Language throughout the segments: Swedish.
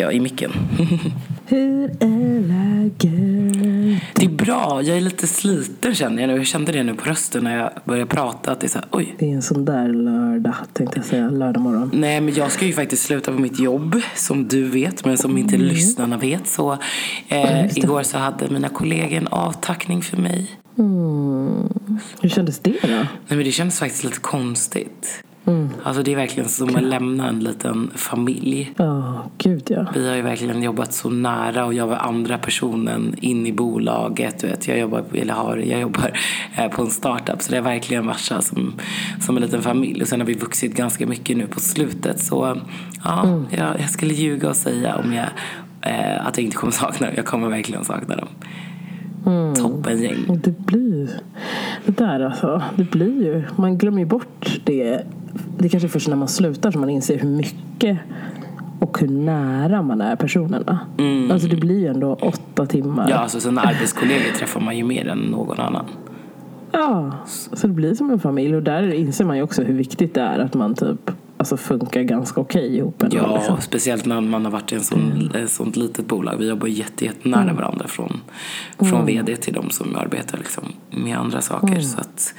skrek jag i micken. Hur är läget? Det är bra, jag är lite sliten känner jag nu. Jag kände det nu på rösten när jag började prata. Att det är så här, oj. Det är en sån där lördag, tänkte jag säga. Lördag morgon. Nej, men jag ska ju faktiskt sluta på mitt jobb, som du vet, men som inte lyssnarna vet. Så eh, det. igår så hade mina kollegor en avtackning för mig. Mm. Hur kändes det då? Nej, men det känns faktiskt lite konstigt. Mm. Alltså det är verkligen som att lämna en liten familj. Ja, gud ja. Vi har ju verkligen jobbat så nära och jag var andra personen in i bolaget. Du vet, jag jobbar, eller har, jag jobbar eh, på en startup så det har verkligen varit som, som en liten familj. Och sen har vi vuxit ganska mycket nu på slutet. Så ja, jag, jag skulle ljuga och säga om jag, eh, att jag inte kommer sakna dem. Jag kommer verkligen sakna dem. Toppengäng. Och det blir det där alltså. Det blir ju, man glömmer ju bort det. Det är kanske först när man slutar som man inser hur mycket och hur nära man är personerna. Alltså det blir ju ändå åtta timmar. Ja, alltså sen arbetskollegor träffar man ju mer än någon annan. Ja, så det blir som en familj. Och där inser man ju också hur viktigt det är att man typ alltså funkar ganska okej ihop. ändå, Ja, liksom. speciellt när man har varit i en sån, ett sånt litet bolag. Vi jobbar jätte, jättenära varandra från, från vd till de som arbetar liksom med andra saker. Så att,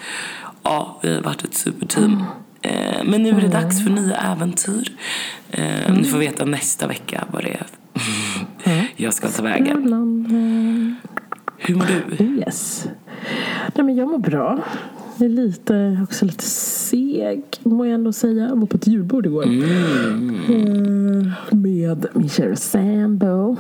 ja, vi har varit ett superteam. Eh, men nu är det dags för nya äventyr. Eh, Ni får veta nästa vecka vad det är jag ska ta vägen. Hur mår du? Yes. Nej, men jag mår bra. Jag är lite, också lite seg, må jag ändå säga. Jag var på ett julbord igår. Eh, Med min kära sambo.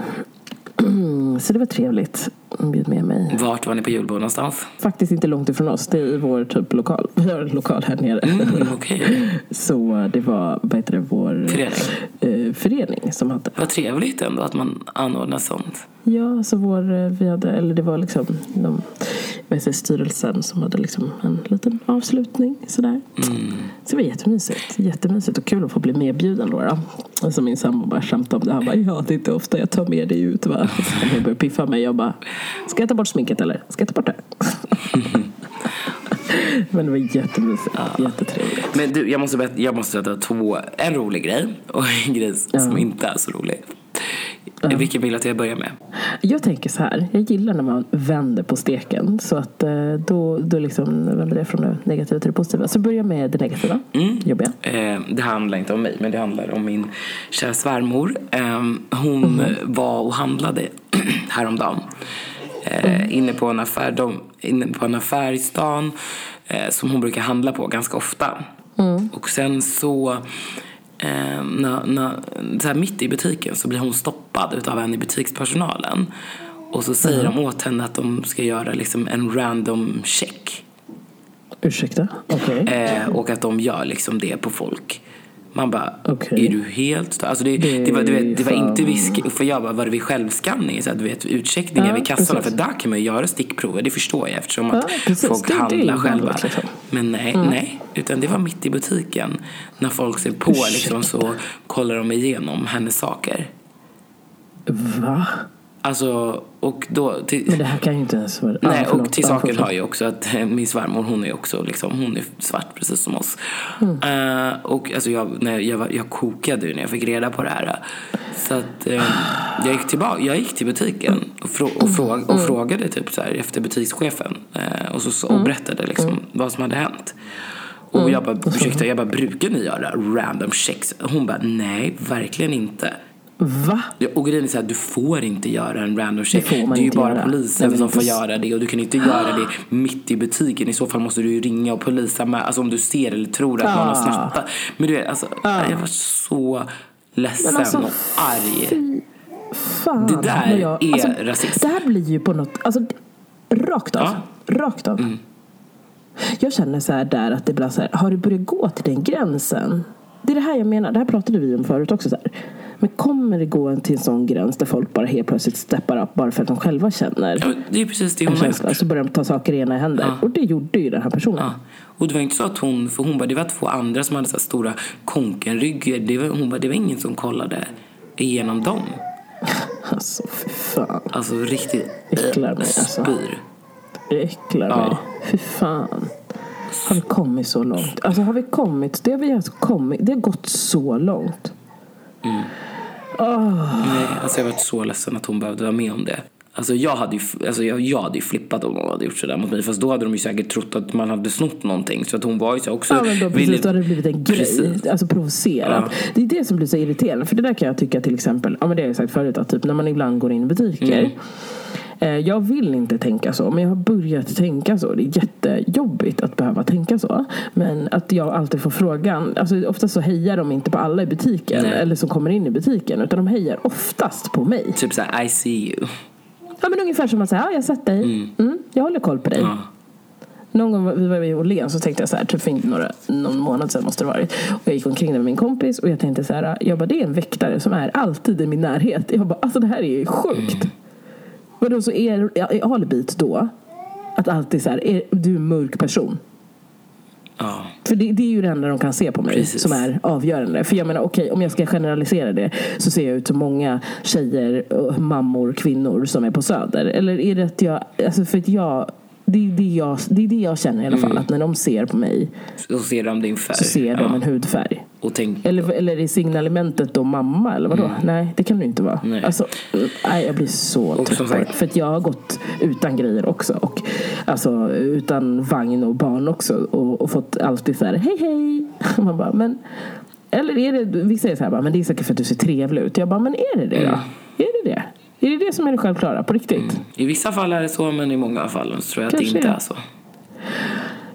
Så det var trevligt. Hon bjöd med mig. Vart var ni på julbord någonstans? Faktiskt inte långt ifrån oss. Det är i vår typ lokal. Vi har en lokal här nere. Mm, Okej, Så det var, vad heter det, vår Förening. eh, förening som hade. vad trevligt ändå att man anordnar sånt. Ja, så vår, eh, vi hade, eller det var liksom de, det, styrelsen som hade liksom en liten avslutning sådär. Så det var jättemysigt. Jättemysigt och kul att få bli medbjuden då. då. Alltså min sambo bara skämtade om det. Han bara, ja det är inte ofta jag tar med dig ut va. Han började piffa mig. Jag bara, ska jag ta bort sminket eller? Ska jag ta bort det? Men det var jättemysigt. Jättetrevligt. Men du, jag måste, jag måste berätta två, en rolig grej och en grej som inte är så rolig. Vilken vill att jag börjar med? Jag tänker så här, jag gillar när man vänder på steken. Så att eh, då, då liksom vänder det från det negativa till det positiva. Så börja med det negativa, jobbiga. Eh, det handlar inte om mig, men det handlar om min kära svärmor. Eh, hon var och handlade häromdagen. Eh, inne, på en affär, de, inne på en affär i stan eh, som hon brukar handla på ganska ofta. Och sen så, eh, när, när, så här mitt i butiken så blir hon stoppad utav en i butikspersonalen. Och så säger de åt henne att de ska göra liksom en random check. Ursäkta? Okej. Eh, och att de gör liksom det på folk. Man bara, Okej. är du helt alltså det, Det det, var, du vet, det var inte visk, för jag bara, var det vid självskanning? Så att, du vet, utcheckningar Ja, vid kassorna. precis. För där kan man ju göra stickprover, det förstår jag eftersom Ja, att precis. folk Det- handlar själva. liksom. Men nej, nej. Utan det var mitt i butiken. När folk ser på liksom, så kollar de igenom hennes saker. Va? Alltså, och då... Till, Men det här kan ju inte ens vara... Nej, Ah, och till saken hör ju också att eh, min svärmor hon är också liksom, hon är svart precis som oss. Eh, och alltså jag, när jag, var, jag kokade ju när jag fick reda på det här. Så att eh, jag gick tillbaka, jag gick till butiken och, frå, och, fråg, och frågade typ så här efter butikschefen. Eh, och, så, och berättade liksom vad som hade hänt. Och jag bara, ursäkta, jag bara, brukar ni göra random checks? Hon bara, nej, verkligen inte. Va? Ja, Och grejen är så här, du får inte göra en random check. man det är ju bara göra. polisen som får göra det och du kan inte göra det mitt i butiken. I så fall måste du ju ringa och polisa med, alltså om du ser eller tror att någon har Ah. snattat. Men du vet, alltså, jag var så ledsen alltså, och arg. Fan. Det där jag, är alltså, rasism. Det här blir ju på något... Alltså, rakt av. Ja. Rakt av. Jag känner så här där att det blir så här, har du börjat gå till den gränsen? Det är det här jag menar, det här pratade vi om förut också. Så här. Men kommer det gå till en sån gräns där folk bara helt plötsligt steppar upp bara för att de själva känner Ja, det är precis det en hon har känsla? Så börjar de ta saker i ena händer. Och det gjorde ju den här personen. Ja. Och det var inte så att hon, för hon bara, det var två andra som hade så stora konkenryggar. Det var, hon bara, det var ingen som kollade igenom dem. Alltså fy fan. Alltså riktigt Äcklar mig, alltså. spyr. Äcklar Ja. mig. Fy fan. Har vi kommit så långt? Alltså har vi kommit? Det har vi alltså kommit. Det har gått så långt. Nej, alltså jag var så ledsen att hon behövde vara med om det. Alltså jag hade ju, alltså jag, jag hade ju flippat om någon hade gjort sådär mot mig. Fast då hade de ju säkert trott att man hade snott någonting. Så att hon var ju så också... Ja men då, precis, då hade det blivit en grej. Precis. Alltså provocerat. Ja. Det är det som blir så irriterande. För det där kan jag tycka till exempel, ja men det har jag sagt förut, att typ när man ibland går in i butiker. Mm. Eh, Jag vill inte tänka så, men jag har börjat tänka så. Det är jättejobbigt att behöva tänka så. Men att jag alltid får frågan. Alltså ofta så hejar de inte på alla i butiken. Nej. Eller som kommer in i butiken. Utan de hejar oftast på mig. Typ såhär, I see you. Ja men ungefär som att säga, ja jag har sett dig. Mm, jag håller koll på dig. Ja. Någon gång vi var i Åhléns så tänkte jag så här, typ för några, någon månad sedan måste det varit. Och jag gick omkring där med min kompis och jag tänkte så här, jag bara det är en väktare som är alltid i min närhet. Jag bara, alltså det här är ju sjukt. Vadå så är, är alibit då att alltid så här, är du en mörk person? Ja. För det, det är ju det enda de kan se på mig Precis. som är avgörande. För jag menar okej, om jag ska generalisera det så ser jag ut som många tjejer, mammor, kvinnor som är på Söder. Eller är det att jag, alltså för att jag det är det jag, det är det jag känner i alla fall. Att när de ser på mig Så ser de din färg. så ser de ja. en hudfärg. Och tänk, Eller, eller är signalementet då mamma eller vadå? Nej, det kan det inte vara. Nej. Alltså, nej, jag blir så Och trött sagt- För att jag har gått utan grejer också. Och, alltså utan vagn och barn också. Och, och fått alltid så här, hej hej. Man bara, men eller är det, vissa är så här, men det är säkert för att du ser trevlig ut. Jag bara, men är det det då? Är det det? Är det det som är det självklara på riktigt? I vissa fall är det så, men i många fall tror jag att det Kanske inte är. är så.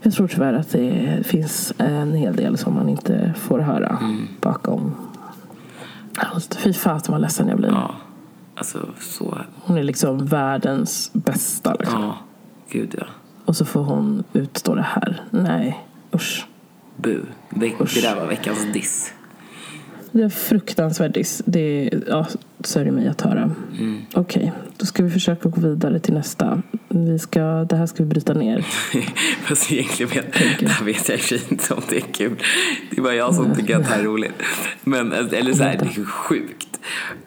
Jag tror tyvärr att det finns en hel del som man inte får höra bakom allt. Fy fasen vad ledsen jag blir. Ja. Alltså, så... Hon är liksom världens bästa. Liksom. Ja. Gud, ja. Och så får hon utstå det här. Nej, usch. Bu. Det, det där var veckans diss. Det är fruktansvärt diss. Det är, ja, sörjer mig att höra. Mm. Okej, då ska vi försöka gå vidare till nästa. Vi ska, det här ska vi bryta ner. Fast egentligen vet, det här vet jag i inte om det är kul. Det är bara jag som tycker att det här är roligt. Men, eller så här, det är sjukt.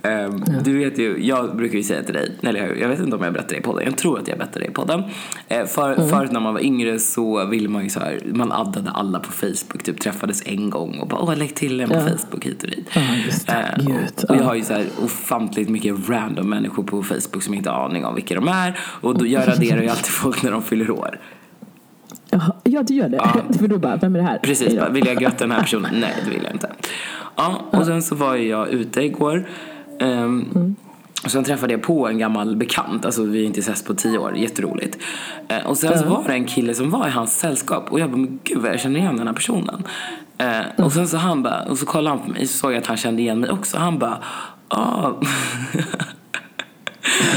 Ehm, Du vet ju, jag brukar ju säga till dig, eller jag, jag vet inte om jag berättade det i podden, jag tror att jag berättade det i podden. Eh, för, Förut när man var yngre så ville man ju så här, man addade alla på Facebook, typ träffades en gång och bara åh lägg till en på Ja. Facebook hit och dit. Ja. Eh, Gud, och jag ja. har ju så här ofantligt mycket random människor på Facebook som inte har aning om vilka de är. Och då, jag raderar ju alltid folk när de fyller år. Ja, du gör det. Ja. För då bara, vem är det här? Precis, bara, vill jag gratta den här personen? Nej, det vill jag inte. Ja, och sen så var jag ute igår. Ehm, och sen träffade jag på en gammal bekant, alltså vi har inte setts på tio år, jätteroligt. Eh, och sen så var det en kille som var i hans sällskap och jag bara, men gud vad jag känner igen den här personen. Eh, och sen så han bara, och så kollade han på mig så såg jag att han kände igen mig också. Han bara, ah.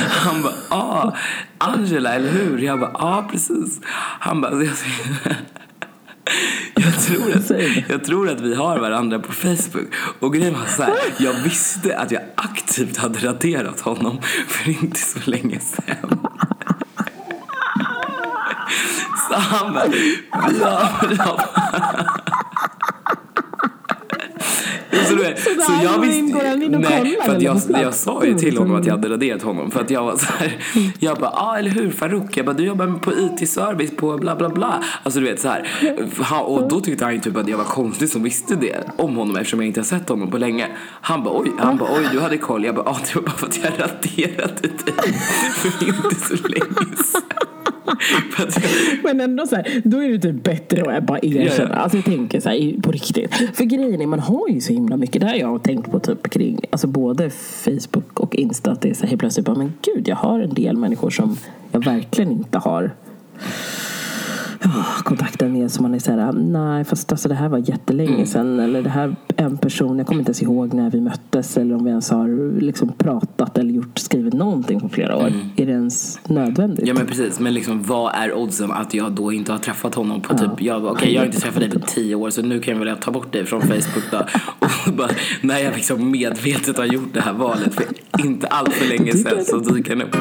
Han bara, ah, Angela, eller hur? Jag bara, ja ah, precis. Han bara, jag, jag, tror att, jag tror att vi har varandra på Facebook. Och grejen var så här, jag visste att jag aktivt hade raderat honom för inte så länge sedan. Så han bara, ja, ja. Så, du vet, Så så jag visste, och nej, för att jag, snabbt? jag sa ju till honom att jag hade raderat honom för att jag var så här, jag bara, ah, eller hur Farouk, jag bara du jobbar på IT-service på bla bla bla. Alltså du vet så här, och då tyckte han ju typ att jag var konstig som visste det om honom eftersom jag inte har sett honom på länge. Han bara oj, han bara oj du hade koll. Jag bara ja det var bara för att jag raderade dig för inte så länge sedan. Men ändå så här, då är det typ bättre att bara erkänna. Ja, ja. Alltså jag tänker så här, på riktigt. För grejen är, man har ju så himla mycket. Det här har jag tänkt på typ kring, alltså både Facebook och Insta. Att det är så här, helt plötsligt bara, men gud, jag har en del människor som jag verkligen inte har ah, kontakten med. Så man är så här, nej fast alltså det här var jättelänge Mm. sedan. Eller det här en person, jag kommer inte ens ihåg när vi möttes. Eller om vi ens har liksom pratat eller gjort, skrivit någonting på flera år. Är det ens nödvändigt? Mm. Ja men precis, men liksom vad är oddsen att jag då inte har träffat honom på typ, jag okej jag har inte träffat dig på tio år så nu kan jag väl ta bort dig från Facebook då. Och bara, när jag liksom medvetet har gjort det här valet för inte allt för länge sedan så dyker han upp.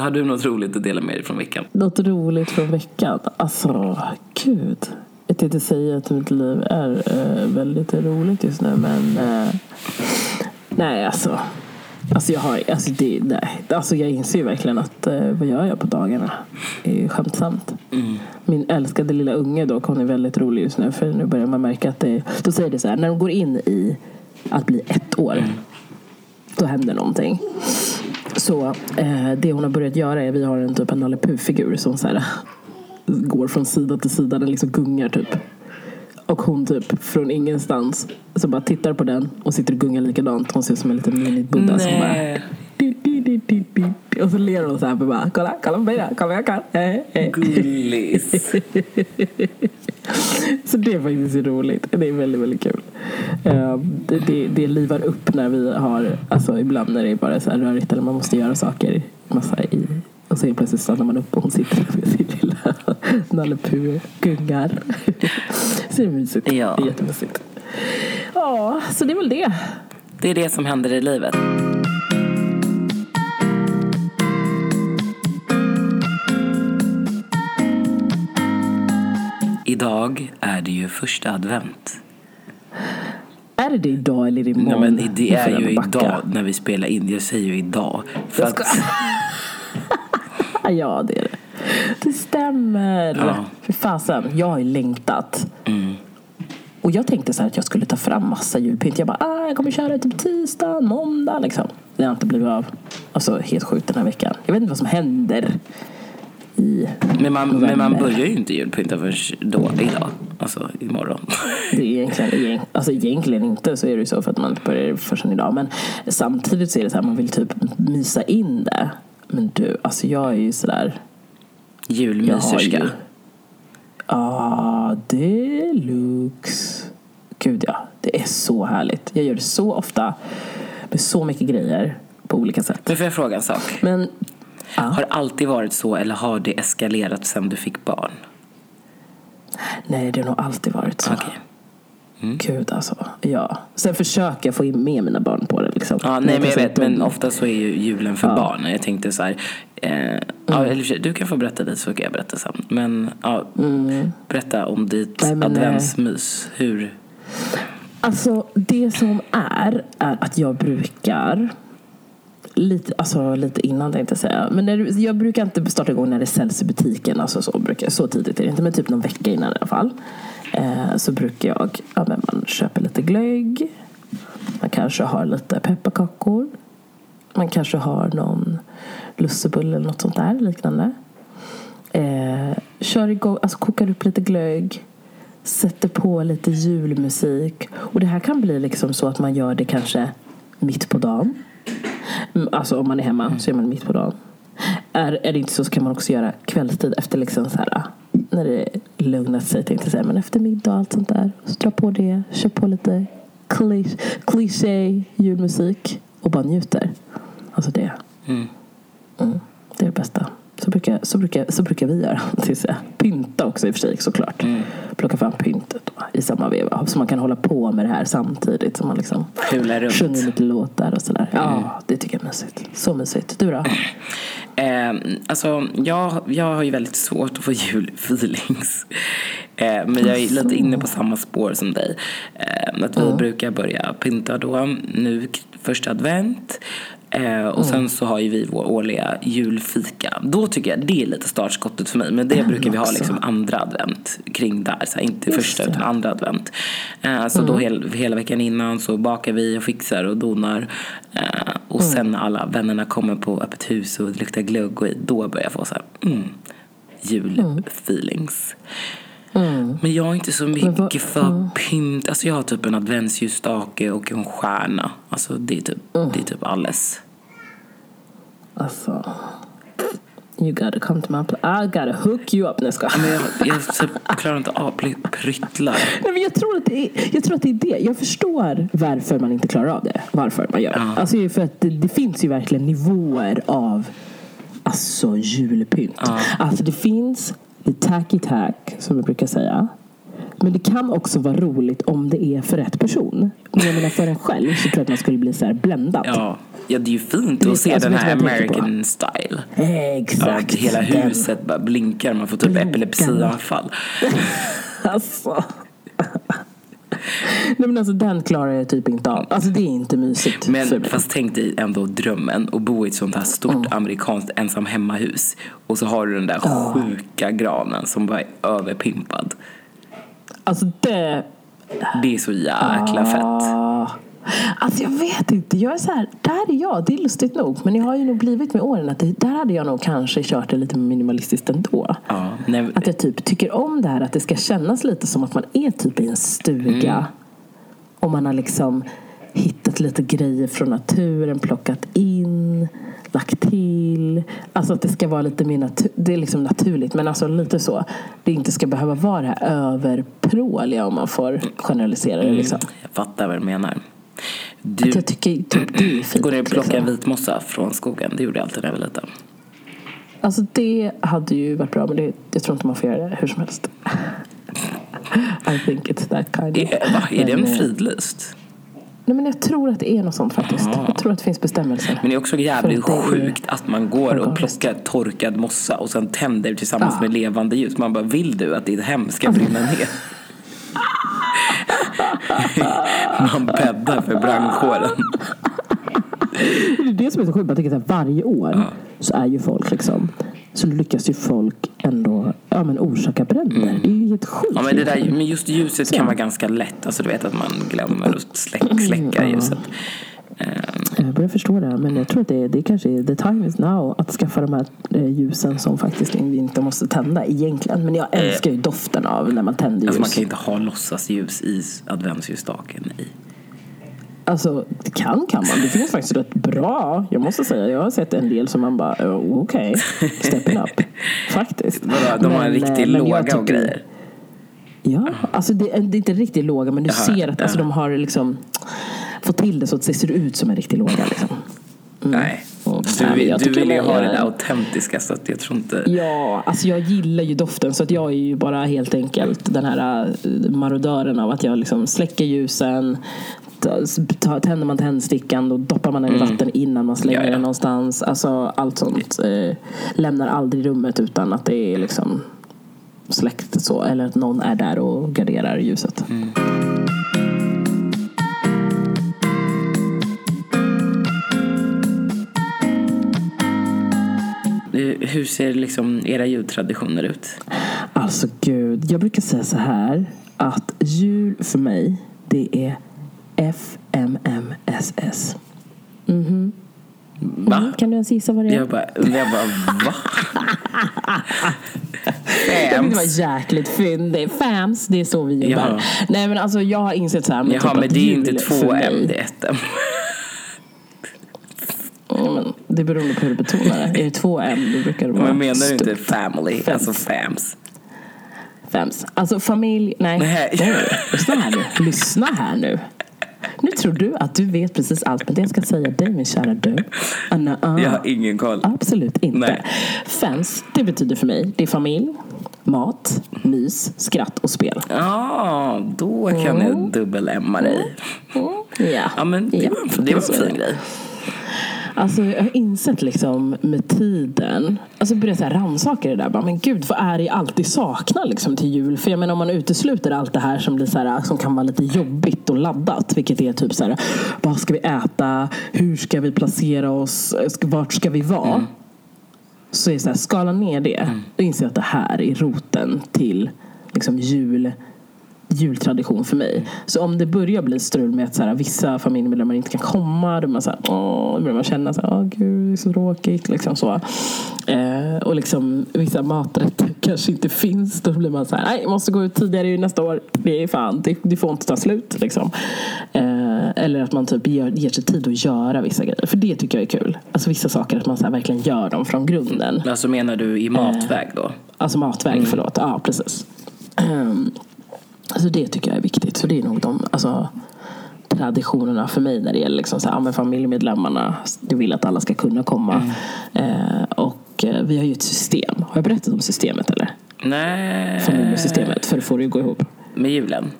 Har du något roligt att dela med dig från veckan? Något roligt från veckan? Alltså, gud. Jag tänkte säga att mitt liv är eh, väldigt roligt just nu, men... Eh, nej, alltså. Alltså jag har, alltså det, nej. Alltså jag inser ju verkligen att eh, vad gör jag på dagarna? Det är ju skämtsamt. Mm. Min älskade lilla unge dock, hon är väldigt rolig just nu för nu börjar man märka att det, då säger det så här, när de går in i att bli ett år, Mm. Då händer någonting. Så eh, det hon har börjat göra är, vi har en typ en Nalle Puh-figur som så här, går från sida till sida, den liksom gungar typ. Och hon typ från ingenstans så bara tittar på den och sitter och gungar likadant. Hon ser ut som en liten mini-buddha som bara di, di, di, och så ler hon så här bara kolla, kolla på mig då, kolla jag kan. Eh, eh. Gullis. Så det är faktiskt roligt. Det är väldigt, väldigt kul. Eh, Det, det, det livar upp när vi har, alltså ibland när det är bara så här rörigt eller man måste göra saker massa i och så helt plötsligt stannar man upp och hon sitter med sin lilla Nalle gungar. Så det är mysigt. Ja. Det är jättemysigt. Ja, så det är väl det. Det är det som händer i livet. Idag är det ju första advent. Är det idag eller imorgon? men det är ju backa. idag när vi spelar in. Jag säger ju idag. För ska- att, Ja, det är det. Det stämmer. Ja. För fasen, jag har ju längtat. mm, Och jag tänkte så att jag skulle ta fram massa julpynt. Jag bara, ah, jag kommer köra typ tisdag, måndag liksom. Det har inte blivit av. Alltså helt sjukt den här veckan. Jag vet inte vad som händer i men, man, men man börjar ju inte julpynta förrän då, idag. Alltså imorgon. Det är egentligen, egent- alltså egentligen inte så är det ju så för att man börjar förrän idag. Men samtidigt så är det så här man vill typ mysa in det. Men du, alltså jag är ju sådär Julmyserska. ju- Ah, deluxe. Gud ja, det är så härligt. Jag gör det så ofta. Med så mycket grejer på olika sätt. Men får jag fråga en sak? Men ja, Har det alltid varit så eller har det eskalerat sen du fick barn? nej det har nog alltid varit så. Okej. Gud alltså. Ja. Sen försöker jag få in med mina barn på det liksom. Ja, nej, men jag vet, men ofta så är ju julen för barn. Jag tänkte så här, eh, ja, för sig, du kan få berätta lite så kan jag berätta sen. Men ja, berätta om ditt Nej, eh, adventsmys. Hur? Alltså det som är, är att jag brukar Lite, alltså, lite innan tänkte jag säga. Men när, du- jag brukar inte starta igång när det säljs i butiken. Alltså, så, brukar, så tidigt är det inte. Men typ någon vecka innan i alla fall. Eh, så brukar jag, ja, men man köper lite glögg. Man kanske har lite pepparkakor. Man kanske har någon lussebulle eller något sånt där liknande. Eh, kör igång, alltså kokar upp lite glögg. Sätter på lite julmusik. Och det här kan bli liksom så att man gör det kanske mitt på dagen. Alltså om man är hemma så gör man mitt på dagen. Är, är det inte så så kan man också göra kvällstid efter liksom så här när det lugnat sig tänkte jag säga. Men efter middag och allt sånt där. Så dra på det, kör på lite cliché julmusik och bara njuter. Alltså det. Mm. Mm, det är det bästa. Så brukar, så brukar, så brukar vi göra. Pynta också i och för sig såklart. Mm. Plocka fram pyntet då, i samma veva. Så man kan hålla på med det här samtidigt som man liksom runt. sjunger lite låtar och sådär. Ja, det tycker jag är mysigt. Så mysigt. Du då? Eh, alltså, jag, jag har ju väldigt svårt att få julfeelings. Eh, men jag är lite inne på samma spår som dig. Eh, att vi brukar börja pynta då, nu första advent. Eh, och sen så har ju vi vår årliga julfika. Då tycker jag det är lite startskottet för mig. Men det brukar vi ha också. liksom andra advent kring där. Så här, inte Just första det. utan andra advent. Eh, så då hel, hela veckan innan så bakar vi och fixar och donar. Eh, och sen när alla vännerna kommer på öppet hus och luktar glögg och i, då börjar jag få så här, mm, julfeelings. Mm. Men jag är inte så mycket för pynt. Alltså jag har typ en adventsljusstake och en stjärna. Alltså det är typ, det är typ alles. Alltså. You gotta come to my place. I gotta hook you up. Nej, jag. Men jag, jag typ klarar inte av pryttlar. Nej, men jag, tror att det är, jag tror att det är det. Jag förstår varför man inte klarar av det. Varför man gör. Ja. Alltså, det för att det, det finns ju verkligen nivåer av alltså, julpynt. Ja. Alltså det finns det tacky tack, som jag brukar säga. Men det kan också vara roligt om det är för rätt person. Men jag menar för en själv så tror jag att man skulle bli så här bländad. Ja, ja det är ju fint att se alltså, den här? American style. Ja, Exakt. hela Den. huset bara blinkar. Man får typ epilepsianfall. Alltså. Nej men alltså den klarar jag typ inte av. Alltså det är inte mysigt för Men mig. fast tänk dig ändå drömmen att bo i ett sånt här stort amerikanskt ensam hemmahus. Och så har du den där sjuka granen som bara är överpimpad. Alltså det... Det är så jäkla fett. Alltså jag vet inte. Jag är så här, där är jag. Det är lustigt nog. Men jag har ju nog blivit med åren att det, där hade jag nog kanske kört det lite minimalistiskt ändå. Ja, nej, Att jag typ tycker om det här att det ska kännas lite som att man är typ i en stuga. Mm. Och man har liksom hittat lite grejer från naturen, plockat in, lagt till. Alltså att det ska vara lite mer natu- det är liksom naturligt. Men alltså lite så. Det inte ska behöva vara det här överpråliga om man får generalisera det liksom. jag fattar vad du menar. Att Du jag tycker typ det är fint. går ner och plockar liksom. vitmossa från skogen. Det gjorde jag alltid när jag var liten. Alltså det hade ju varit bra men det, jag tror inte man får göra det hur som helst. I think it's that kind of. Är, va, är det en eh, fridlust? Nej men jag tror att det är något sånt faktiskt. Jag tror att det finns bestämmelser. Men det är också jävligt att det sjukt att man går och plockar torkad mossa och sen tänder tillsammans Ja. med levande ljus. Man bara, vill du att ditt hem ska brinna ner? man bäddar för brandkåren. Det är det som är så sjukt. Man tänker så här, varje år så är ju folk liksom så lyckas ju folk ändå ja, men orsaka bränder. Det är ju helt sjukt. Mm. Ja, men, det där, men just ljuset Så. kan vara ganska lätt. Alltså du vet att man glömmer att släck, släcka Ja. ljuset. Jag börjar förstå det. Men jag tror att det, det kanske är the time is now att skaffa de här eh, ljusen som faktiskt inte måste tända egentligen. Men jag älskar ju doften av när man tänder ljus. Alltså man kan ju inte ha låtsasljus i adventsljusstaken. I. Alltså, det kan kan man. Det finns faktiskt rätt bra. Jag måste säga, jag har sett en del som man bara, oh, okej, stepping up. Faktiskt. De har Men, riktigt eh, låga och tycker- grejer. Ja, alltså det, är- det är inte riktigt låga men du Jaha, ser att alltså, de har liksom fått till det så att det ser ut som en riktig låga. Liksom. Nej. Mm. Du, Nej, du tycker vill ju ha det där autentiska så att jag tror inte... Ja, alltså jag gillar ju doften så att jag är ju bara helt enkelt den här äh, marodören av att jag liksom släcker ljusen Tänder man tändstickan då doppar man den i vatten innan man slänger Mm. Ja, ja. den någonstans. Alltså allt sånt. Eh, lämnar aldrig rummet utan att det är liksom släckt så. Eller att någon är där och garderar ljuset. Mm. Hur ser liksom era jultraditioner ut? Alltså gud, jag brukar säga så här att jul för mig det är FMMSS. Va? Mm, kan du ens gissa vad det är? Jag bara, jag bara va? Jag vill vara Fams? jäkligt fyndig. Fams, det är så vi jobbar. Ja. Nej men alltså jag har insett så här. Jaha, typ men det är inte två M, det är ett M. Men det beror på hur du betonar det. Är det två M då brukar det vara Men menar du inte family, Fams. alltså fams? Fams. Alltså familj, nej. Nej. nej. Lyssna här nu. Lyssna här nu. Nu tror du att du vet precis allt, men det jag ska säga dig min kära du. Anna, ah. Jag har ingen koll. Absolut inte. Nej. Fans, det betyder för mig, det är familj, mat, mys, skratt och spel. Ja, då kan jag dubbel-Emma dig. Ja, Ja, men det Ja, var, det var en fin grej. Alltså jag har insett liksom med tiden, alltså här rannsaka det där. Bara, men gud, vad är det jag alltid saknar liksom till jul? För jag menar om man utesluter allt det här som, blir så här, som kan vara lite jobbigt och laddat. Vilket är typ så här, vad ska vi äta? Hur ska vi placera oss? Vart ska vi vara? Så är det så här, skala ner det. Då inser jag att det här är roten till liksom jul jultradition för mig. Så om det börjar bli strul med att så här, vissa familjemedlemmar inte kan komma, då, man så här, åh, då börjar man känna så här, åh gud, det är så tråkigt. Liksom så. Eh, och liksom vissa maträtter kanske inte finns. Då blir man så här, nej, jag måste gå ut tidigare nästa år. Det är fan, det, det får inte ta slut. Liksom. Eh, eller att man typ ger, ger sig tid att göra vissa grejer. För det tycker jag är kul. Alltså vissa saker, att man så här, verkligen gör dem från grunden. Alltså menar du i matväg då? Alltså matväg, förlåt. Ja, precis. Alltså det tycker jag är viktigt. Så det är nog de alltså, traditionerna för mig när det gäller liksom så här, ja, familjemedlemmarna. Du vill att alla ska kunna komma. Eh, och eh, vi har ju ett system. Har jag berättat om systemet eller? Nej. Familjesystemet för att få det att gå ihop. Med julen?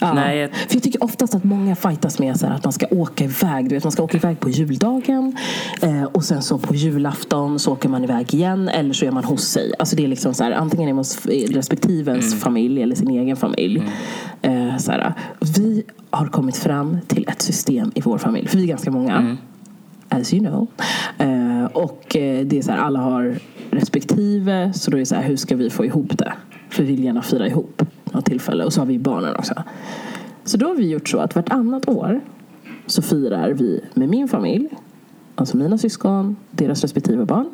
Ja. Nej, För jag tycker oftast att många fightas med så att man ska åka iväg. Du vet, man ska åka iväg på juldagen eh, och sen så på julafton så åker man iväg igen eller så är man hos sig. Alltså det är liksom så här, antingen är man hos respektivens familj eller sin egen familj. Eh, så här, vi har kommit fram till ett system i vår familj, för vi är ganska många. As you know. Eh, och eh, det är så här, alla har respektive, så då är det så här, hur ska vi få ihop det? För vi vill gärna fira ihop något tillfälle. Och så har vi barnen också. Så då har vi gjort så att vartannat år så firar vi med min familj, alltså mina syskon, deras respektive barn.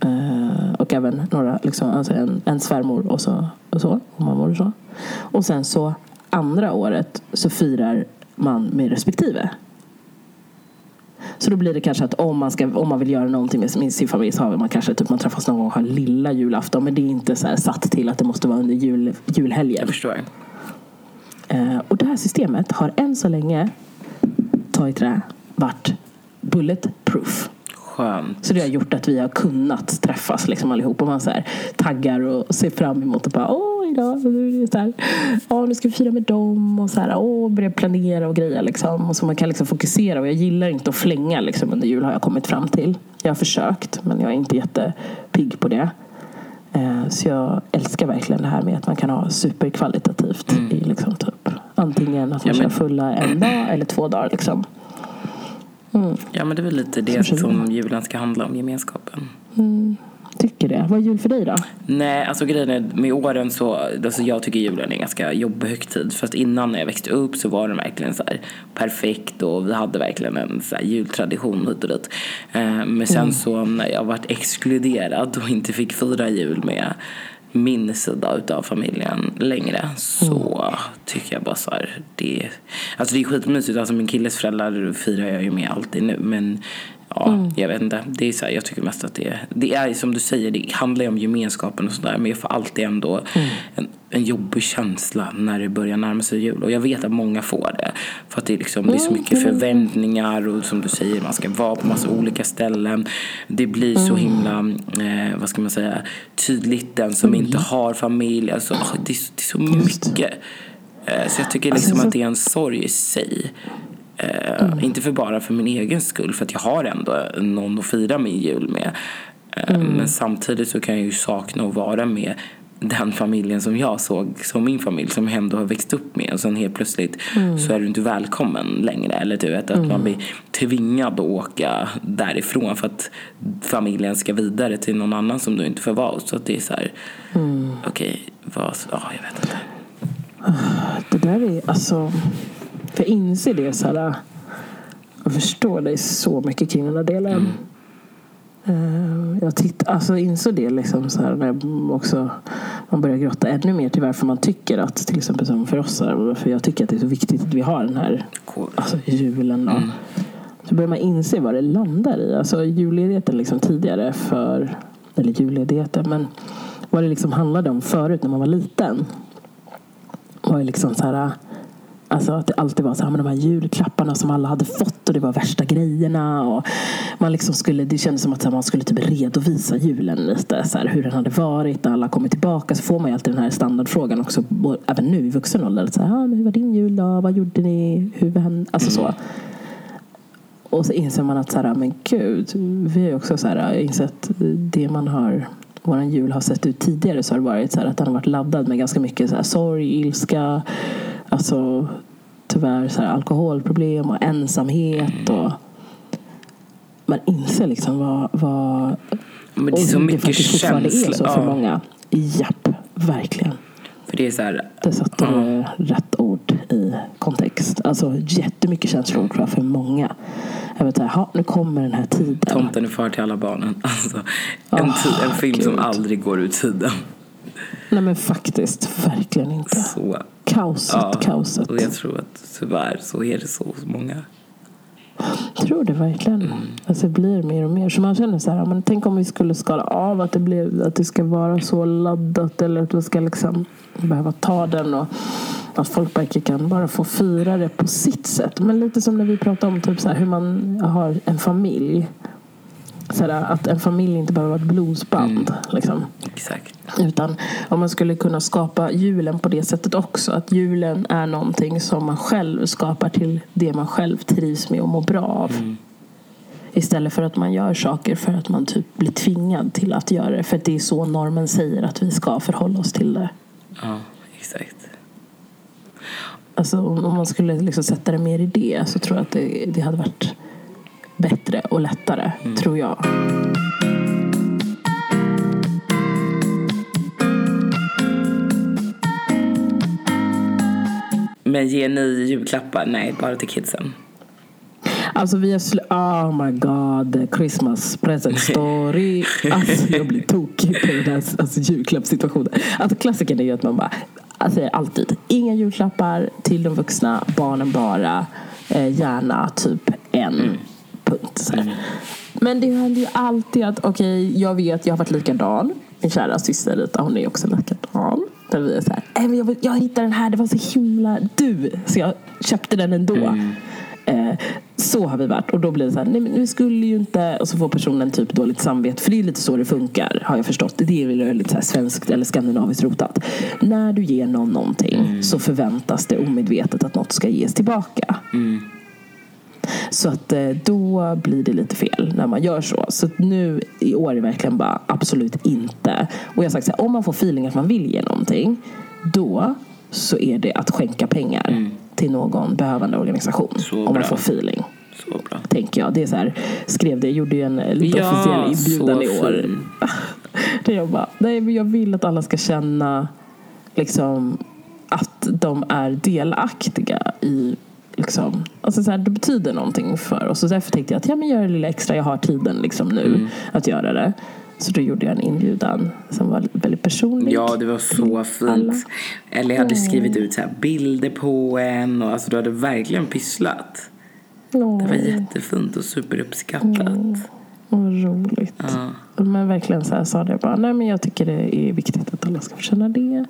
Eh, och även några, liksom, alltså en, en svärmor och så, och så, och mammor och så. Och sen så andra året så firar man med respektive. Så då blir det kanske att om man, ska, om man vill göra någonting med sin sin familj så har man kanske typ man träffas någon gång och har lilla julafton. Men det är inte så satt till att det måste vara under jul, julhelgen. Jag förstår. Eh, och det här systemet har än så länge, ta i trä, varit bulletproof. Skönt. Så det har gjort att vi har kunnat träffas liksom allihop. Och man så här, taggar och ser fram emot och bara åh idag, så här, åh, nu ska vi fira med dem och så här, åh, börja planera och grejer liksom. Och så man kan liksom fokusera och jag gillar inte att flänga liksom under jul har jag kommit fram till. Jag har försökt men jag är inte jättepigg på det. Eh, Så jag älskar verkligen det här med att man kan ha superkvalitativt i liksom typ antingen att man Ja, men- kör fulla en dag eller två dagar liksom. Ja, men det är väl lite det känner som julen ska handla om, gemenskapen. Tycker det. Vad är jul för dig då? Nej, alltså grejen är med åren så, alltså jag tycker julen är en ganska jobbig högtid. Fast innan när jag växte upp så var den verkligen så här perfekt och vi hade verkligen en så jultradition hit och dit. Eh, Men sen så när jag varit exkluderad och inte fick fira jul med min sida utav familjen längre så tycker jag bara så här, det, alltså det är skitmysigt. Alltså min killes föräldrar firar jag ju med alltid nu men Ja, jag vet inte. Det är så här, jag tycker mest att det är, det är som du säger, det handlar ju om gemenskapen och sådär. Men jag får alltid ändå en, en jobbig känsla när det börjar närma sig jul. Och jag vet att många får det. För att det är, liksom, det är så mycket förväntningar och som du säger, man ska vara på massa olika ställen. Det blir så himla, eh, vad ska man säga, tydligt den som inte har familj. Alltså, det, är, så- det är så mycket. Eh, så jag tycker liksom Alltså, så- att det är en sorg i sig. Eh, Inte för bara för min egen skull, för att jag har ändå någon att fira min jul med. Eh, Men samtidigt så kan jag ju sakna att vara med den familjen som jag såg som min familj, som jag ändå har växt upp med. Och sen helt plötsligt så är du inte välkommen längre. Eller du vet, att man blir tvingad att åka därifrån för att familjen ska vidare till någon annan som du inte får vara hos. Så att det är så här, okej, vad, ja jag vet inte. Det där är alltså... För jag inser det så här... Jag förstår dig så mycket kring den här delen. Eh, Jag titt, alltså insåg det liksom så här när jag också man börjar grotta ännu mer till varför man tycker att till exempel som för oss här, för jag tycker att det är så viktigt att vi har den här Cool. alltså julen då. Så börjar man inse vad det landar i. Alltså julledigheten liksom tidigare för, eller julledigheten, men vad det liksom handlade om förut när man var liten. Var liksom så här, alltså att det alltid var så här med de här julklapparna som alla hade fått och det var värsta grejerna. Och man liksom skulle, det kändes som att man skulle typ redovisa julen lite, så här, hur den hade varit när alla kommit tillbaka. Så får man ju alltid den här standardfrågan också, även nu i vuxen ålder. Så här, ah, hur var din jul då? Vad gjorde ni? Hur hände? Alltså så. Och så inser man att så här, men gud, vi har ju också så här, insett det man har vår jul har sett ut tidigare så har det varit så här att den har varit laddad med ganska mycket så här, sorg, ilska, alltså tyvärr så här, alkoholproblem och ensamhet och man inser liksom vad, vad Men det är så mycket fortfarande är känslor. så för Ja. många. Japp, verkligen. För det är så här, Det satte du rätt ord i kontext. Alltså jättemycket känslor tror jag för många. Jag vet inte, nu kommer den här tiden. Tomten är far till alla barnen. Alltså, en, ti- en film som Gud. aldrig går ur tiden. Nej men faktiskt, verkligen inte. Så, Kaoset, ja. kaoset. Och jag tror att tyvärr så är det så hos många. Tror det verkligen. Mm. Alltså det blir mer och mer. Så man känner så här, men tänk om vi skulle skala av att det, blev, att det ska vara så laddat eller att vi ska liksom behöva ta den och att folk verkligen kan bara få fira det på sitt sätt. Men lite som när vi pratade om typ så här, hur man har en familj. Såhär, att en familj inte behöver vara ett blodsband. Liksom. Exakt. Utan om man skulle kunna skapa julen på det sättet också. Att julen är någonting som man själv skapar till det man själv trivs med och mår bra av. Istället för att man gör saker för att man typ blir tvingad till att göra det. För att det är så normen säger att vi ska förhålla oss till det. Ja, exakt. Alltså om man skulle liksom sätta det mer i det så tror jag att det, det hade varit bättre och lättare. Tror jag. Men ger ni julklappar? Nej, bara till kidsen. Alltså vi har sl- Oh my god, Christmas present story. Alltså jag blir tokig på den här alltså, julklappssituationen. Alltså klassikern är ju att man bara säger alltid inga julklappar till de vuxna, barnen bara. Eh, gärna typ en. Punkt. Så här. Men det händer ju alltid att, okej, jag vet, jag har varit likadan. Min kära syster Rita, hon är också likadan. Där vi är så här, "Nej, men jag, jag hittade den här, det var så himla du. Så jag köpte den ändå. Eh, så har vi varit. Och då blir det så här, nej men vi skulle ju inte... Och så får personen typ dåligt samvete. För det är lite så det funkar, har jag förstått. Det är väl lite så svenskt eller skandinaviskt rotat. När du ger någon någonting så förväntas det omedvetet att något ska ges tillbaka. Så att eh, då blir det lite fel när man gör så. Så att nu i år är det verkligen bara absolut inte. Och jag har sagt så här, om man får feeling att man vill ge någonting. Då så är det att skänka pengar till någon behövande organisation. Så om man bra. får feeling. Så bra. Tänker jag. Det är så här, skrev det, gjorde ju en lite Ja, officiell inbjudan i år. Där jag bara, nej men jag vill att alla ska känna liksom att de är delaktiga i liksom, alltså så här, det betyder någonting för oss. Och därför tänkte jag att ja, men gör det lilla extra, jag har tiden liksom nu Mm. att göra det. Så då gjorde jag en inbjudan som var väldigt personlig. Ja, det var så alla. fint. Eller jag hade skrivit ut så bilder på en och alltså du hade verkligen pysslat. Åh, Det var jättefint och superuppskattat. Vad roligt. Ja. Men verkligen så här sa det bara, nej men jag tycker det är viktigt att alla ska få känna det.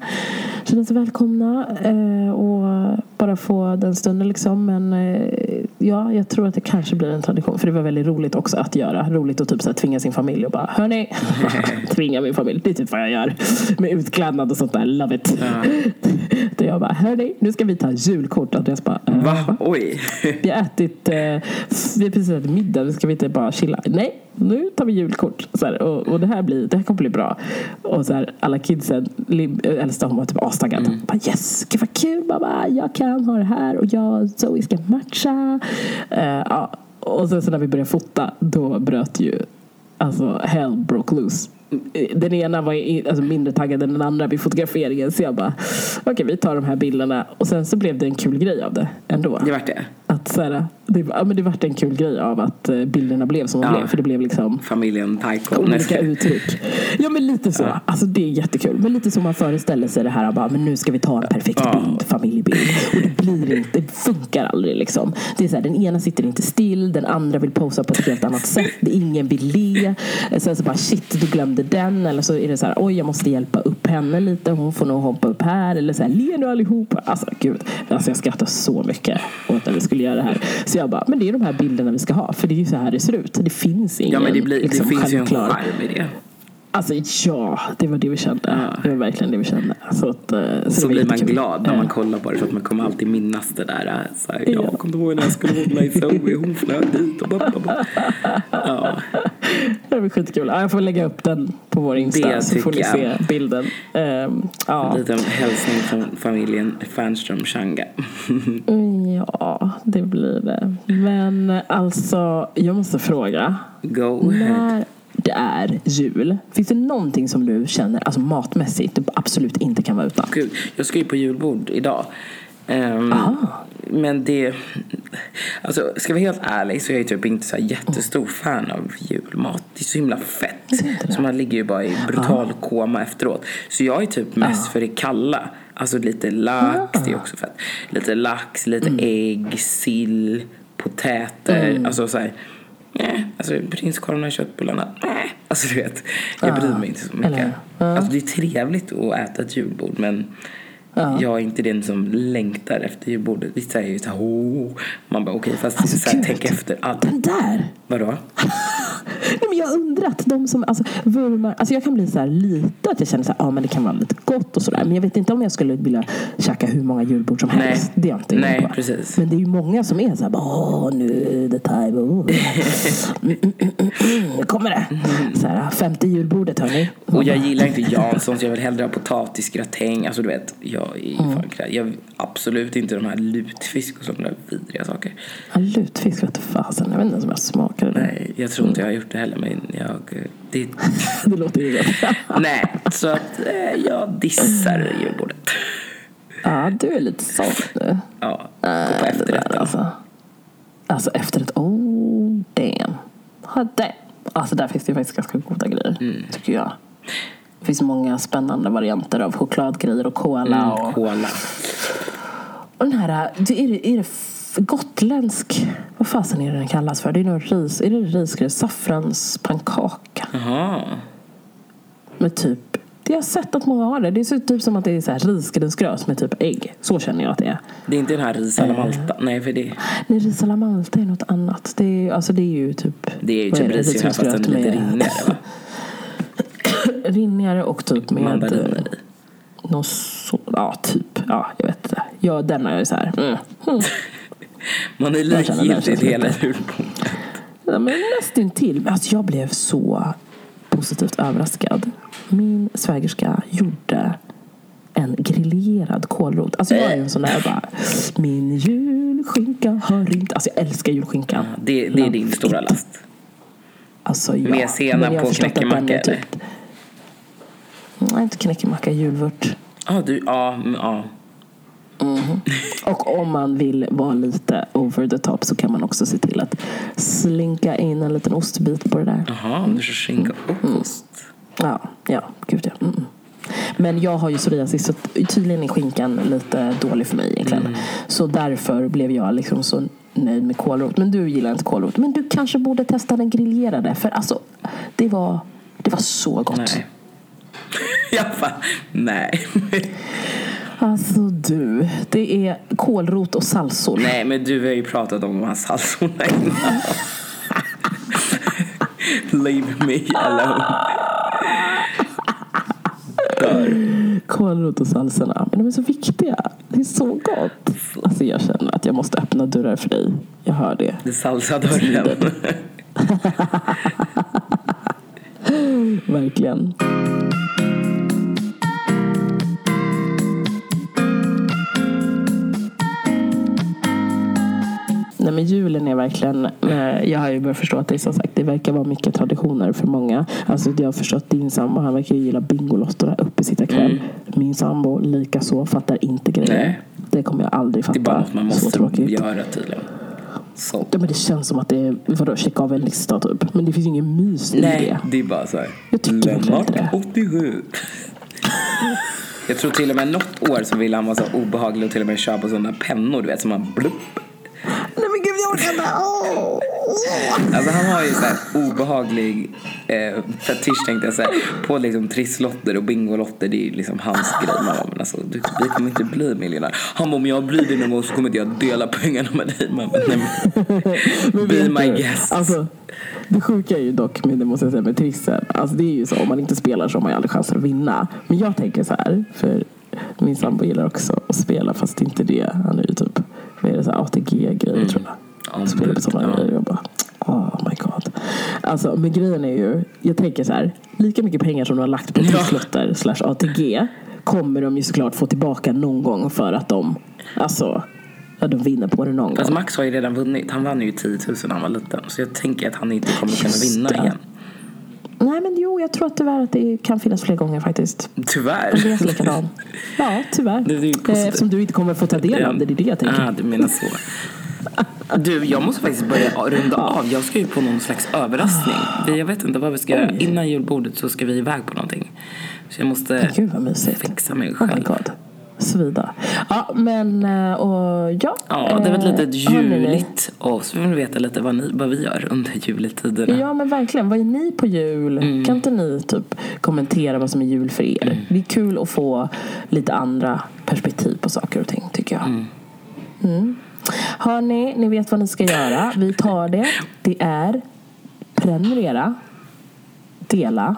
Känna sig välkomna eh, och bara få den stunden liksom. Men eh, ja, jag tror att det kanske blir en tradition. För det var väldigt roligt också att göra. Roligt att typ så här, tvinga sin familj och bara, hörni, tvinga min familj. Det är typ vad jag gör. Med utklädnad och sånt där, love it. Där jag bara, hörni, nu ska vi ta julkort. Andreas bara, eh, Va? Oj. vi har ätit, eh, vi har precis ätit middag, nu ska vi inte bara chilla? Nej, nu tar vi julkort. Så här, och, och det här blir, det här kommer bli bra. Och så här, alla kidsen, äh, äldsta hon var typ astaggad. Mm. Bara, yes, gud vad kul mamma, jag kan ha det här och jag och Zoe ska matcha. Eh, ja. Och sen så när vi började fota, då bröt ju Alltså hell broke loose. Den ena var alltså, mindre taggad än den andra vid fotograferingen. Så jag bara, okej vi tar de här bilderna. Och sen så blev det en kul grej av det ändå. Det vart det. Att så här, det, ja, men det vart en kul grej av att eh, bilderna blev som de Ja. blev. För det blev liksom Familjen Taiko. olika uttryck. Ja men lite så. Alltså det är jättekul. Men lite som man föreställer sig det här. Bara, men nu ska vi ta en perfekt Ja. bild, familjebild. Och det blir inte, det funkar aldrig liksom. Det är så här, den ena sitter inte still, den andra vill posa på ett helt annat sätt. Det- Ingen vill le. Sen så bara shit, du glömde den. Eller så är det så här, oj jag måste hjälpa upp henne lite. Hon får nog hoppa upp här. Eller så här, le nu allihopa. Alltså gud. Alltså jag skrattar så mycket åt när vi skulle göra det här. Så jag bara, men det är de här bilderna vi ska ha. För det är ju så här det ser ut. Det finns ingen Ja men det, blir, liksom, det finns ju en självklar- charm i det. Alltså ja, det var det vi kände. Det var verkligen det vi kände. Så, att, eh, så, Så blir man jättekul. glad när man Eh, kollar på det för att man kommer alltid minnas det där. äh, Så här, Ja. Jag kommer ihåg när jag skulle hålla i Zoe, hon flög dit och bara, bara. Ja. Det var skitkul. Ja, jag får lägga upp den på vår Insta så får ni tycker se jag. bilden. Ehm, ja. En liten hälsning från familjen Fernström Changa. Mm, ja, det blir det. Men alltså, jag måste fråga. Go ahead. Det är jul, finns det någonting som du känner alltså matmässigt du absolut inte kan vara utan? Gud, jag ska ju på julbord idag. Ah. men det... Alltså, ska jag vara helt ärlig så är jag typ inte så jättestor fan av julmat. Det är så himla fett. Så man ligger ju bara i brutal koma efteråt. Så jag är typ mest för det kalla. Alltså lite lax, det är också fett. Lite lax, lite ägg, sill, potäter. Alltså så här... Nej, alltså prinskorvarna, köttbullarna. Nej. Alltså du vet, jag bryr mig inte så mycket. Alltså det är trevligt att äta ett julbord men jag är inte den som längtar efter julbordet. Vissa är ju såhär, oh. Man bara okej fast Alltså, så här, tänk efter allt. Den där! Vadå? Nej, men jag undrar att de som alltså, vurmar, alltså jag kan bli så här lite att jag känner så här, ja men det kan vara lite gott och sådär. Men jag vet inte om jag skulle vilja käka hur många julbord som Nej. helst. Det är jag inte Nej, på. precis. Men det är ju många som är så här, åh nu det time. Oh. Mm, mm, mm, mm, kommer det. Så här, femte julbordet hörni. Och jag gillar inte Janssons, jag vill hellre ha potatisgratäng. Alltså du vet, jag är ju fan krä- Jag absolut inte de här lutfisk och sådana där vidriga saker. Ja, lutfisk vet fasen. Jag vet inte ens om jag smakade det. Nej, jag tror inte jag har gjort det heller men jag... Det, Det låter ju gott. nej, så att eh, jag dissar julbordet. Ja, du är lite sån nu. Ja, gå på Äh, efterrätten. Alltså, alltså efterrätt, oh damn. Damn. Alltså där finns det ju faktiskt ganska goda grejer, Mm. tycker jag. Det finns många spännande varianter av chokladgrejer och cola. Mm, Och, Cola. och den här, det är, det- är det gotländsk, vad fasen är det den kallas för? Det är nog ris, är det risgrej? Saffranspannkaka. Jaha. Med typ, det har sett att många har det. Det ser typ som att det är så här risgrynsgröt med typ ägg. Så känner jag att det är. Det är inte den här ris alla Malta. Nej, för det, Nej, ris alla Malta är något annat. Det är, alltså det är ju typ... det är ju typ det? risgrynsgröt fast en Risgrynsgröt lite med rinnigare va? Rinnigare och typ med... Mandariner i. Någon så, ja, typ. Ja, jag vet inte. Ja, den är så här... Mm. Mm. Man är likgiltig till hela julbordet. Ja, men nästintill. Alltså, jag blev så positivt överraskad. Min svägerska gjorde en grillerad kålrot. Alltså jag är en sån där bara, min julskinka har inte... Alltså jag älskar julskinkan. Det, det är din stora last. Alltså, ja. Med senap på är typ- Nej, inte knäckemacka, julvört. Ja, du, ja, mm, ja. Och om man vill vara lite over the top så kan man också se till att slinka in en liten ostbit på det där. Jaha, du kör skinka och ost. Ja, ja, gud ja. Mm. Men jag har ju psoriasis så tydligen är skinkan lite dålig för mig egentligen. Så därför blev jag liksom så nöjd med kålrot. Men du gillar inte kålrot. Men du kanske borde testa den griljerade. För alltså, det var, det var så gott. Nej. Jag bara, nej. Alltså du, det är kålrot och salsor. Nej, men du har ju pratat om de här salsorna innan. Leave me alone. Dör. Kålrot och salsorna. Men de är så viktiga. Det är så gott. Alltså jag känner att jag måste öppna dörrar för dig. Jag hör det. Det salsadörren. Verkligen. Nej men julen är verkligen, eh, jag har ju börjat förstå att det är som sagt, det verkar vara mycket traditioner för många. Alltså jag har förstått din sambo, han verkar ju gilla Bingolotto uppe sitta kväll. Min sambo lika så fattar inte grejer. Nej. Det kommer jag aldrig fatta. Det är bara något man måste göra tydligen. Så. Ja, men det känns som att det är, vadå, checka av en lista typ. Men det finns ju ingen mys i Nej, det. det är bara så här. Jag tycker verkligen inte det. 87. Jag tror till och med något år så ville han vara så obehaglig och till och med köpa sådana pennor du vet som man blupp. Alltså han har ju så obehaglig eh, fetisch tänkte jag säga. På liksom trisslotter och bingolotter. Det är ju liksom hans grej. Man bara, men alltså, du, vi kommer inte bli miljonär. Han bara, om jag blir det någon gång så kommer inte jag dela pengarna med dig. Man bara, nej, men, Men be my du, guest. Alltså, det sjuka är ju dock med det måste jag säga med trissen. Alltså det är ju så om man inte spelar så har man ju aldrig chanser att vinna. Men jag tänker så här. För min sambo gillar också att spela fast inte det. Han är ju typ vad är det, ATG-grejer tror jag. Spelar på sådana ja. grejer. Jag bara. Alltså men grejen är ju. Jag tänker så här. Lika mycket pengar som du har lagt på trisslotter slash ATG. Kommer de ju såklart få tillbaka någon gång för att de Alltså Ja, de vinner på det någon gång. Max har ju redan vunnit. Han vann ju 10 000 när han var liten. Så jag tänker att han inte kommer kunna vinna det. igen. Nej men jo, jag tror att tyvärr att det kan finnas fler gånger faktiskt. Tyvärr. Är likadan. Ja, tyvärr. Det är ju positivt. Eh, Eftersom du inte kommer få ta del av det, det är det jag tänker. Ah, du menar så. Du, jag måste faktiskt börja runda av. Jag ska ju på någon slags överraskning. Vi- Jag vet inte vad vi ska göra. Innan julbordet så ska vi iväg på någonting. Så jag måste Gud vad mysigt. fixa mig Oh själv. god. Svida. Ja, men och ja. Ja, det var ett eh, litet juligt och så vill vi veta lite vad, ni, vad vi gör under juletiderna. Ja men verkligen, vad är ni på jul? Mm. Kan inte ni typ kommentera vad som är jul för er? Det är kul att få lite andra perspektiv på saker och ting tycker jag. Mm. Hörni, ni vet vad ni ska göra. Vi tar det. Det är prenumerera, dela,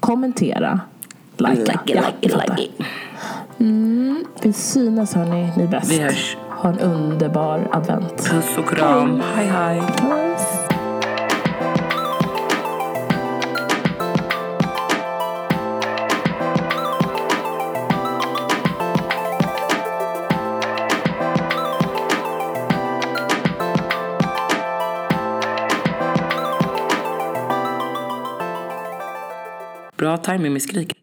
kommentera, likea. Like it, like it, like it. Vi synas hörni, ni är bäst. Vi hörs. Ha en underbar advent. Puss och kram. Hej, hej. Puss. Bra timing med skriket.